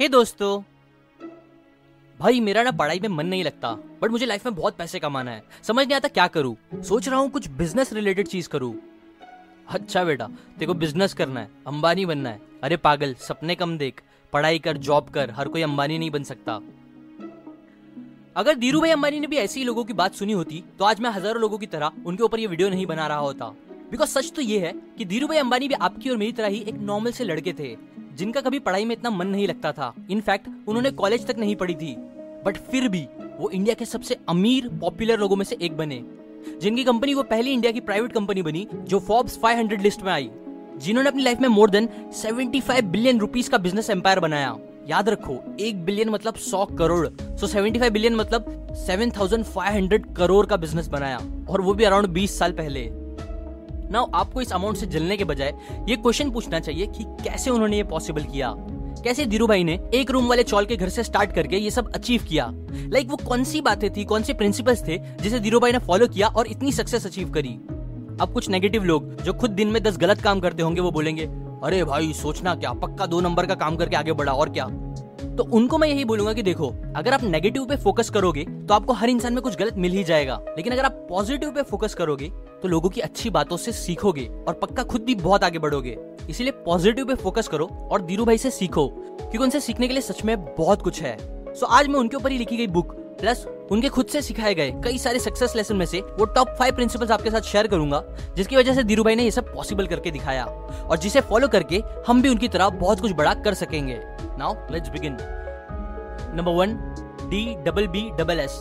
हे दोस्तों, भाई मेरा ना पढ़ाई में मन नहीं लगता बट मुझे लाइफ में बहुत पैसे कमाना है। समझ नहीं आता क्या करूँ? सोच रहा हूँ कुछ बिज़नेस रिलेटेड चीज़ करूँ। अच्छा बेटा देखो बिज़नेस करना है, अंबानी बनना है। अरे पागल, सपने कम देख, पढ़ाई कर जॉब कर, हर कोई अंबानी नहीं बन सकता। अगर धीरू भाई अंबानी ने भी ऐसे ही लोगों की बात सुनी होती तो आज मैं हज़ारों लोगों की तरह उनके ऊपर ये वीडियो नहीं बना रहा होता। बिकॉज़ सच तो ये है कि धीरू भाई अंबानी भी आपकी और मेरी तरह ही एक नॉर्मल से लड़के थे। जिनका कभी पढ़ाई में इतना मन नहीं लगता था। इनफैक्ट उन्होंने कॉलेज तक नहीं पढ़ी थी। बट फिर भी, वो इंडिया के सबसे अमीर पॉपुलर लोगों में से एक बने। जिनकी कंपनी वो पहली इंडिया की प्राइवेट कंपनी बनी, जो फोर्ब्स 500 लिस्ट में आई। जिन्होंने अपनी लाइफ में मोर देन 75 बिलियन रुपीस का बिज़नेस एम्पायर बनाया। याद रखो, एक बिलियन मतलब सौ crore. So seventy five billion मतलब seven thousand five hundred crore का बिज़नेस बनाया। और वो भी अराउंड बीस साल पहले। नाउ आपको इस अमाउंट से जलने के बजाय ये क्वेश्चन पूछना चाहिए कि कैसे उन्होंने ये पॉसिबल किया? कैसे धीरू भाई ने एक रूम वाले चौल के घर से स्टार्ट करके ये सब अचीव किया? लाइक like वो कौन सी बातें थी, कौन से प्रिंसिपल्स थे जिसे धीरू भाई ने फॉलो किया और इतनी सक्सेस अचीव करी? अब कुछ नेगेटिव लोग जो खुद दिन में दस गलत काम करते होंगे वो बोलेंगे, अरे भाई सोचना क्या, पक्का दो नंबर का काम करके आगे बढ़ा, और क्या? तो उनको मैं यही बोलूँगा कि देखो, अगर आप नेगेटिव पे फोकस करोगे तो आपको हर इंसान में कुछ गलत मिल ही जाएगा। लेकिन अगर आप पॉजिटिव पे फोकस करोगे तो लोगों की अच्छी बातों से सीखोगे और पक्का खुद भी बहुत आगे बढ़ोगे। इसीलिए पॉजिटिव पे फोकस करो और धीरू भाई से सीखो, क्योंकि उनसे सीखने के लिए सच में बहुत कुछ है। सो आज मैं उनके ऊपर ही लिखी गई बुक प्लस उनके खुद से सिखाए गए कई सारे सक्सेस लेसन में से वो टॉप फाइव प्रिंसिपल्स आपके साथ शेयर करूँगा, जिसकी वजह से धीरू भाई ने ये सब पॉसिबल करके दिखाया। और जिसे फॉलो करके हम भी उनकी तरह बहुत कुछ बड़ा कर सकेंगे। Now let's begin number one D double B double S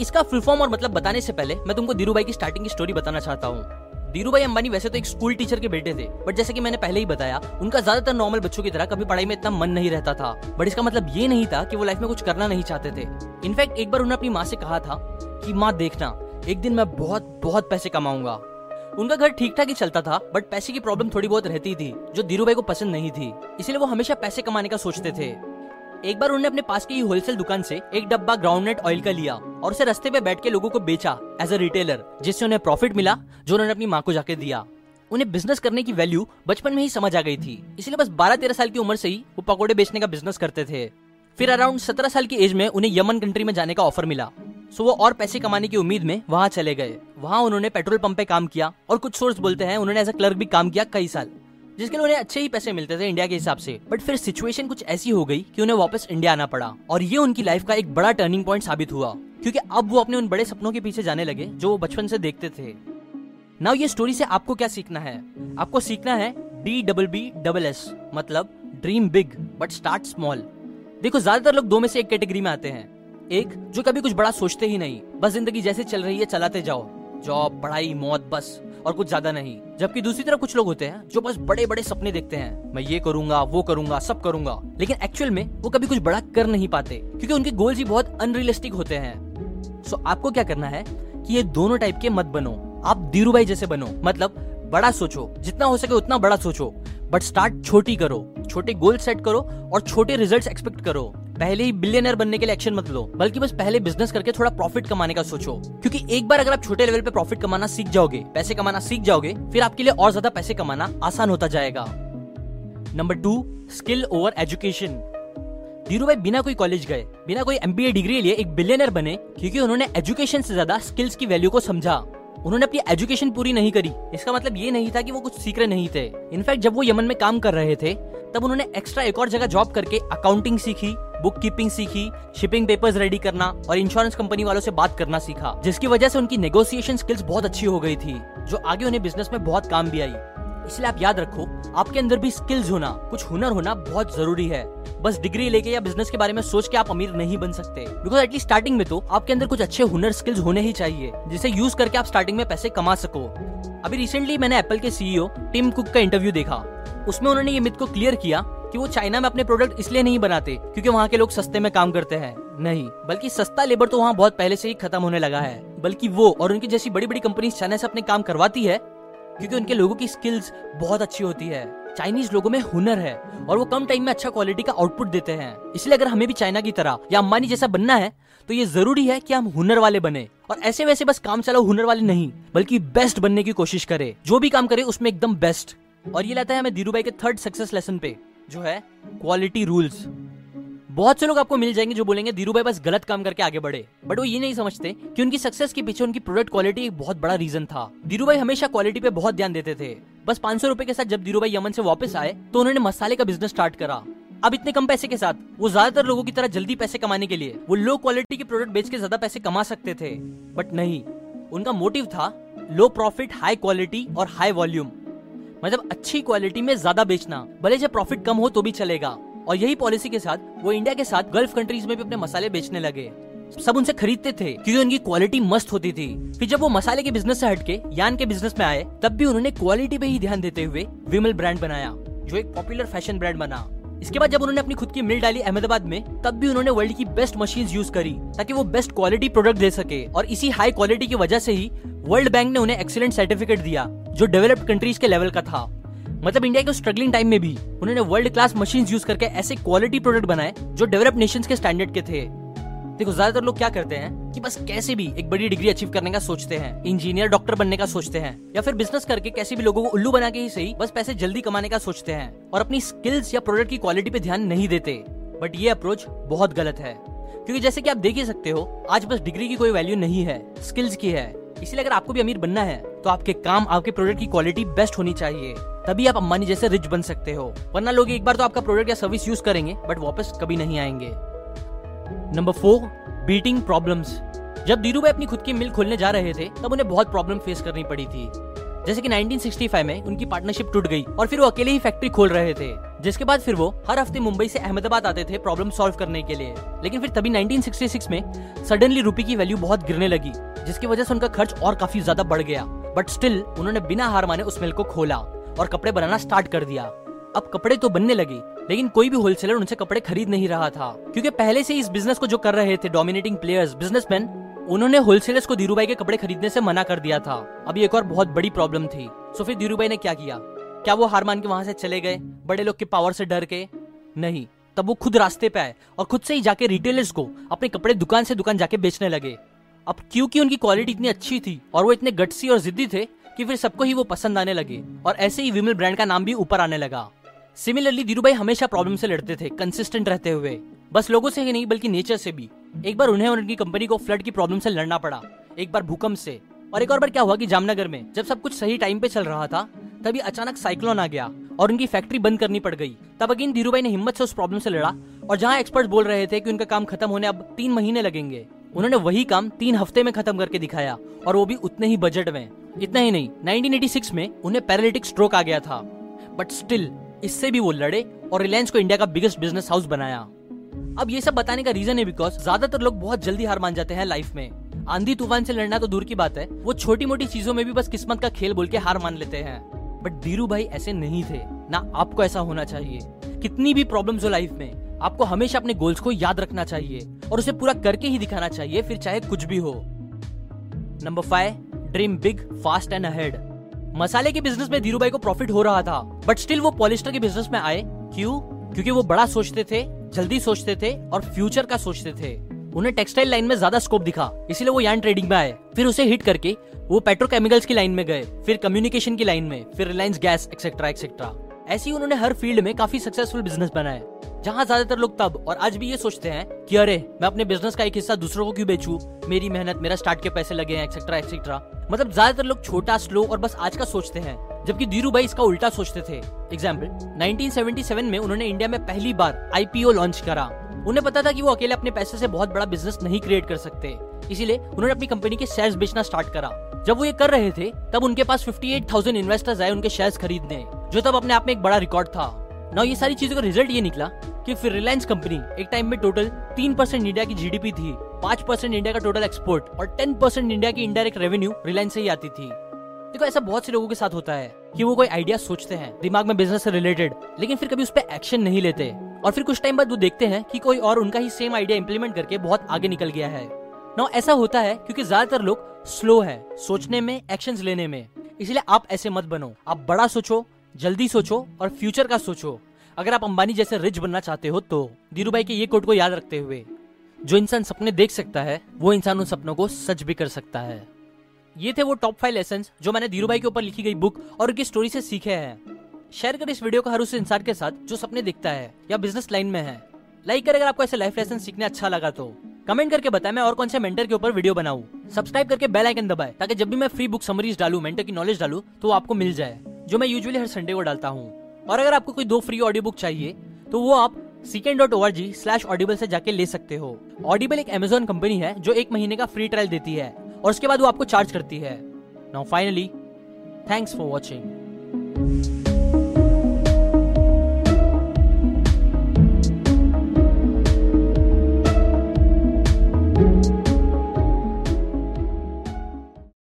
इसका फुल फॉर्म और मतलब बताने से पहले, मैं तुमको धीरू की स्टार्टिंग की स्टोरी बताना चाहता हूँ। धीरू भाई अंबानी वैसे तो एक स्कूल टीचर के बेटे थे बट जैसे कि मैंने पहले ही बताया, उनका ज़्यादातर नॉर्मल बच्चों की तरह कभी पढ़ाई में इतना मन नहीं रहता था। बट इसका मतलब ये नहीं था कि वो लाइफ में कुछ करना नहीं चाहते थे। इनफैक्ट एक बार उन्होंने अपनी माँ से कहा था कि, माँ, देखना, एक दिन मैं बहुत बहुत पैसे कमाऊँगा। उनका घर ठीक ठाक ही चलता था बट पैसे की प्रॉब्लम थोड़ी बहुत रहती थी, जो धीरू भाई को पसंद नहीं थी। इसलिए वो हमेशा पैसे कमाने का सोचते थे। एक बार उन्होंने अपने पास की होलसेल दुकान से एक डब्बा ग्राउंडनट ऑयल का लिया और उसे रस्ते पे बैठ के लोगों को बेचा एज अ रिटेलर जिससे उन्हें प्रॉफिट मिला, जो उन्होंने अपनी माँ को जाके दिया। उन्हें बिज़नेस करने की वैल्यू बचपन में ही समझ आ गई थी। इसलिए बस बारह तेरह साल की उम्र से ही वो पकौड़े बेचने का बिज़नेस करते थे। फिर अराउंड सत्रह साल की एज में उन्हें यमन कंट्री में जाने का ऑफ़र मिला। सो वो और पैसे कमाने की उम्मीद में वहाँ चले गए। वहाँ उन्होंने पेट्रोल पंप पे काम किया और कुछ सोर्स बोलते हैं, उन्होंने एज अ क्लर्क भी काम किया कई साल। जिसके लिए उन्हें अच्छे ही पैसे मिलते थे इंडिया के हिसाब से। बट फिर सिचुएशन कुछ ऐसी हो गई कि उन्हें वापस इंडिया आना पड़ा। और ये उनकी लाइफ का एक बड़ा टर्निंग पॉइंट साबित हुआ। क्योंकि अब वो अपने उन बड़े सपनों के पीछे जाने लगे, जो वो बचपन से देखते थे। नाउ ये स्टोरी से आपको क्या सीखना है? आपको सीखना है D double B double S मतलब dream big but start small देखो, ज़्यादातर लोग दो में से एक कैटेगरी में आते हैं। एक, जो कभी कुछ बड़ा सोचते ही नहीं, बस ज़िंदगी जैसे चल रही है, चलाते जाओ। जॉब, पढ़ाई, मौत, बस, और कुछ ज़्यादा नहीं। जबकि दूसरी तरफ़ कुछ लोग होते हैं, जो बस बड़े बड़े सपने देखते हैं। मैं ये करूँगा, वो करूँगा, सब करूँगा। लेकिन एक्चुअल में वो कभी कुछ बड़ा कर नहीं पाते, क्योंकि उनके गोल्स ही बहुत अनरियलिस्टिक होते हैं। सो आपको क्या करना है कि ये दोनों टाइप के मत बनो। आप धीरू भाई जैसे बनो। मतलब बड़ा सोचो। जितना हो सके उतना बड़ा सोचो। बट स्टार्ट छोटी करो। छोटे गोल सेट करो और छोटे रिजल्ट्स एक्सपेक्ट करो। पहले ही बिलियनर बनने के लिए एक्शन मत लो, बल्कि बस पहले बिज़नेस करके थोड़ा प्रॉफिट कमाने का सोचो। क्योंकि एक बार अगर आप छोटे लेवल पे प्रॉफिट कमाना सीख जाओगे, पैसे कमाना सीख जाओगे, फिर आपके लिए और ज़्यादा पैसे कमाना आसान होता जाएगा। Number two skill over education Dhirubhai, बिना कोई कॉलेज गए, बिना कोई एमबीए डिग्री लिए एक बिलियनर बने, क्योंकि उन्होंने एजुकेशन से ज़्यादा स्किल्स की वैल्यू को समझा। उन्होंने अपनी एजुकेशन पूरी नहीं करी। इसका मतलब ये नहीं था कि वो कुछ सीख रहे नहीं थे। इनफैक्ट जब वो यमन में काम कर रहे थे तब उन्होंने एक्स्ट्रा एक और जगह जॉब करके अकाउंटिंग सीखी बुक कीपिंग सीखी शिपिंग पेपर्स रेडी करना और इंश्योरेंस कंपनी वालों से बात करना सीखा, जिसकी वजह से उनकी नेगोशिएशन स्किल्स बहुत अच्छी हो गई थी, जो आगे उन्हें बिज़नेस में बहुत काम भी आई। इसलिए आप याद रखो, आपके अंदर भी स्किल्स होना, कुछ हुनर होना बहुत ज़रूरी है। बस डिग्री लेके या बिज़नेस के बारे में सोच के आप अमीर नहीं बन सकते। बिकॉज़ एटलीस्ट स्टार्टिंग में तो आपके अंदर कुछ अच्छे हुनर स्किल्स होने ही चाहिए, जिसे यूज़ करके आप स्टार्टिंग में पैसे कमा सको। अभी रिसेंटली मैंने एप्पल के सीईओ टिम कुक का इंटरव्यू देखा। उसमें उन्होंने ये मिथ को क्लियर किया कि वो चाइना में अपने प्रोडक्ट इसलिए नहीं बनाते क्योंकि वहाँ के लोग सस्ते में काम करते हैं। नहीं, बल्कि सस्ता लेबर तो वहाँ बहुत पहले से ही खत्म होने लगा है। बल्कि वो और उनकी जैसी बड़ी बड़ी कंपनी चाइना से अपने काम करवाती है क्योंकि उनके लोगों की स्किल्स बहुत अच्छी होती है। चाइनीज़ लोगों में हुनर है और वो कम टाइम में अच्छा क्वालिटी का आउटपुट देते हैं। इसलिए अगर हमें भी चाइना की तरह या अंबानी जैसा बनना है तो ये ज़रूरी है कि हम हुनर वाले बने। और ऐसे वैसे बस काम चलाओ हुनर वाले नहीं, बल्कि बेस्ट बनने की कोशिश करे। जो भी काम करे, उसमें एकदम बेस्ट और ये लाता है हमें धीरू भाई के थर्ड सक्सेस लेसन पे, जो है क्वालिटी रूल्स बहुत से लोग आपको मिल जाएँगे जो बोलेंगे धीरू भाई बस गलत काम करके आगे बढ़े। बट वो ये नहीं समझते कि उनकी सक्सेस के पीछे उनकी प्रोडक्ट क्वालिटी एक बहुत बड़ा रीजन था। धीरू भाई हमेशा क्वालिटी पे बहुत ध्यान देते थे। बस पाँच सौ रुपए के साथ जब धीरू भाई यमन से वापस आए तो उन्होंने मसाले का बिज़नेस स्टार्ट करा। अब इतने कम पैसे के साथ, वो ज़्यादातर लोगों की तरह जल्दी पैसे कमाने के लिए, वो लो क्वालिटी के प्रोडक्ट बेच के ज़्यादा पैसे कमा सकते थे। बट नहीं, उनका मोटिव था लो प्रॉफिट हाई क्वालिटी और हाई वॉल्यूम मतलब अच्छी क्वालिटी में ज़्यादा बेचना, भले जब प्रॉफिट कम हो तो भी चलेगा। और यही पॉलिसी के साथ, वो इंडिया के साथ गल्फ कंट्रीज़ में भी अपने मसाले बेचने लगे। सब उनसे खरीदते थे, क्योंकि उनकी क्वालिटी मस्त होती थी। फिर जब वो मसाले के बिज़नेस से हटके, यान के बिज़नेस में आए, तब भी उन्होंने क्वालिटी पे ही ध्यान देते हुए विमल ब्रांड बनाया, जो एक पॉपुलर फ़ैशन ब्रांड बना। इसके बाद जब उन्होंने अपनी खुद की मिल डाली अहमदाबाद में, तब भी उन्होंने वर्ल्ड की बेस्ट मशीन यूज़ करी, ताकि वो बेस्ट क्वालिटी प्रोडक्ट दे सके। और इसी हाई क्वालिटी की वजह से ही वर्ल्ड बैंक ने उन्हें एक्सीलेंट सर्टिफिकेट दिया, जो डेवलप्ड कंट्रीज़ के लेवल का था। मतलब इंडिया के स्ट्रगलिंग टाइम में भी उन्होंने वर्ल्ड क्लास मशीन यूज़ करके ऐसे क्वालिटी प्रोडक्ट बनाए, जो डेवलप नेशन के स्टैंडर्ड के थे। देखो, ज़्यादातर लोग क्या करते हैं कि बस कैसे भी एक बड़ी डिग्री अचीव करने का सोचते हैं। इंजीनियर डॉक्टर बनने का सोचते हैं। या फिर बिज़नेस करके कैसे भी लोगों को उल्लू बना के ही सही, बस पैसे जल्दी कमाने का सोचते हैं और अपनी स्किल्स या प्रोडक्ट की क्वालिटी पे ध्यान नहीं देते। बट ये अप्रोच बहुत गलत है। क्योंकि जैसे कि आप देख ही सकते हो, आज बस डिग्री की कोई वैल्यू नहीं है स्किल्स की है। इसलिए अगर आपको भी अमीर बनना है तो आपके काम, आपके प्रोडक्ट की क्वालिटी बेस्ट होनी चाहिए। तभी आप अम्बानी जैसे रिच बन सकते हो। वरना लोग एक बार तो आपका प्रोडक्ट या सर्विस यूज़ करेंगे बट वापस कभी नहीं आएँगे। नंबर फोर बीटिंग प्रॉब्लम्स जब धीरू भाई अपनी खुद की मिल खोलने जा रहे थे, तब उन्हें बहुत प्रॉब्लम फेस करनी पड़ी थी। जैसे कि 1965 में उनकी पार्टनरशिप टूट गई और फिर वो अकेले ही फैक्ट्री खोल रहे थे। जिसके बाद फिर वो हर हफ़्ते मुंबई से अहमदाबाद आते थे प्रॉब्लम सॉल्व करने के लिए। लेकिन फिर तभी 1966 में सडनली रुपए की वैल्यू बहुत गिरने लगी, जिसकी वजह से उनका खर्च और काफ़ी ज़्यादा बढ़ गया। बट स्टिल उन्होंने बिना हार माने उस मिल को खोला और कपड़े बनाना स्टार्ट कर दिया। अब कपड़े तो बनने लगे लेकिन कोई भी होलसेलर उनसे कपड़े खरीद नहीं रहा था। क्योंकि पहले से इस बिज़नेस को जो कर रहे थे डोमिनेटिंग प्लेयर्स बिजनेसमैन उन्होंने होलसेलर्स को धीरूभाई के कपड़े खरीदने से मना कर दिया था। अभी एक और बहुत बड़ी प्रॉब्लम थी। सो फिर धीरूभाई ने क्या किया? क्या वो हार मान के वहाँ से चले गए? बड़े लोग के पावर से डर के? नहीं। तब वो खुद रास्ते पे आए और खुद से ही जाके रिटेलर्स को अपने कपड़े दुकान से दुकान जाके बेचने लगे। अब क्योंकि उनकी क्वालिटी इतनी अच्छी थी और वो इतने गटसी और जिद्दी थे कि फिर सबको ही वो पसंद आने लगे और ऐसे ही विमल ब्रांड का नाम भी ऊपर आने लगा। सिमिलरली धीरू भाई हमेशा प्रॉब्लम से लड़ते थे कंसिस्टेंट रहते हुए। बस लोगों से ही नहीं, बल्कि नेचर से भी। एक बार उन्हें और उनकी कंपनी को फ्लड की प्रॉब्लम से लड़ना पड़ा, एक बार भूकंप से। और एक और बार क्या हुआ कि जामनगर में, जब सब कुछ सही टाइम पे चल रहा था, तभी अचानक साइक्लोन आ गया और उनकी फैक्ट्री बंद करनी पड़ गई। तब अगेन धीरू भाई ने हिम्मत से उस प्रॉब्लम से लड़ा और जहाँ एक्सपर्ट बोल रहे थे कि उनका काम खत्म होने अब तीन महीने लगेंगे, उन्होंने वही काम तीन हफ़्ते में खत्म करके दिखाया और वो भी उतने ही बजट में। इतना ही नहीं 1986 में उन्हें पैरालिटिक स्ट्रोक आ गया था। बट स्टिल इससे भी वो लड़े और रिलायंस को इंडिया का बिगेस्ट बिज़नेस हाउस बनाया। अब ये सब बताने का रीजन है बिकॉज़ ज़्यादातर लोग बहुत जल्दी हार मान जाते हैं लाइफ में। आंधी तूफ़ान से लड़ना तो दूर की बात है, वो छोटी मोटी चीज़ों में भी बस किस्मत का खेल बोल के हार मान लेते हैं। बट धीरू भाई ऐसे नहीं थे, ना आपको ऐसा होना चाहिए। कितनी भी प्रॉब्लम हो लाइफ में, आपको हमेशा अपने गोल्स को याद रखना चाहिए और उसे पूरा करके ही दिखाना चाहिए, फिर चाहे कुछ भी हो। Number five dream big fast and ahead मसाले के बिज़नेस में धीरू भाई को प्रॉफिट हो रहा था बट स्टिल वो पॉलिस्टर के बिज़नेस में आए। क्यों? क्योंकि वो बड़ा सोचते थे, जल्दी सोचते थे और फ्यूचर का सोचते थे। उन्हें टेक्सटाइल लाइन में ज़्यादा स्कोप दिखा, इसलिए वो यान ट्रेडिंग में आए। फिर उसे हिट करके वो पेट्रोकेमिकल्स की लाइन में गए, फिर कम्युनिकेशन की लाइन में, फिर रिलायंस गैस एक्सेट्रा एक्सेट्रा ऐसे ही उन्होंने हर फ़ील्ड में काफ़ी सक्सेसफुल बिज़नेस बनाए जहाँ ज़्यादातर लोग तब और आज भी ये सोचते हैं कि अरे मैं अपने बिज़नेस का एक हिस्सा दूसरों को क्यों बेचू? मेरी मेहनत मेरा स्टार्ट के पैसे लगे हैं एक्सेट्रा एक्सेट्रा मतलब ज़्यादातर लोग छोटा स्लो और बस आज का सोचते हैं जबकि धीरू भाई इसका उल्टा सोचते थे। एग्ज़ाम्पल 1977 में उन्होंने इंडिया में पहली बार आईपीओ लॉन्च करा। उन्हें पता था कि वो अकेले अपने पैसे से बहुत बड़ा बिज़नेस नहीं क्रिएट कर सकते। इसीलिए उन्होंने अपनी कंपनी के शेयर्स बेचना स्टार्ट करा। जब वो ये कर रहे थे तब उनके पास 58,000 इन्वेस्टर्स आए उनके शेयर्स खरीदने जो तब अपने आप में एक बड़ा रिकॉर्ड था। ना ये सारी चीज़ों का रिज़ल्ट ये निकला कि फिर रिलायंस कंपनी एक टाइम में टोटल तीन परसेंट इंडिया की जीडीपी थी, पाँच परसेंट इंडिया का टोटल एक्सपोर्ट और टेन परसेंट इंडिया की इनडायरेक्ट रेवेन्यू रिलायंस से ही आती थी। देखो, ऐसा बहुत से लोगों के साथ होता है कि वो कोई आइडिया सोचते हैं, दिमाग में बिज़नेस से रिलेटेड लेकिन फिर कभी उस पर एक्शन नहीं लेते। और फिर कुछ टाइम बाद वो देखते हैं कि कोई और उनका ही सेम आइडिया इम्प्लीमेंट करके बहुत आगे निकल गया है। ना ऐसा होता है क्योंकि ज़्यादातर लोग स्लो है, सोचने में एक्शन लेने में। इसलिए आप ऐसे मत बनो। आप बड़ा सोचो, जल्दी सोचो और फ्यूचर का सोचो। अगर आप अंबानी जैसे रिच बनना चाहते हो तो धीरू भाई के ये कोट को याद रखते हुए, जो इंसान सपने देख सकता है, वो इंसान उन सपनों को सच भी कर सकता है। ये थे वो टॉप फाइव लेसन जो मैंने धीरू भाई के ऊपर लिखी गई बुक और उनकी स्टोरी से सीखे हैं। शेयर कर इस वीडियो को हर उस इंसान के साथ जो सपने दिखता है या बिज़नेस लाइन में है। लाइक कर अगर आपको ऐसे लाइफ लेसन सीखने अच्छा लगा तो। कमेंट करके बताएँ, मैं और कौन से मेंटर के ऊपर वीडियो बनाऊँ। सब्सक्राइब करके बेल आइकन दबाएँ, ताकि जब भी मैं फ्री बुक समरीज डालू मेंटर की नॉलेज डालू तो आपको मिल जाए, जो मैं यूजुअली हर संडे को डालता हूँ। और अगर आपको कोई दो फ्री ऑडियो बुक चाहिए तो वो आप seekend dot O slash Audible से जाके ले सकते हो। ऑडिबल एक अमेजोन कंपनी है, जो एक महीने का फ्री ट्रायल देती है, और उसके बाद वो आपको चार्ज करती है। Now finally thanks for watching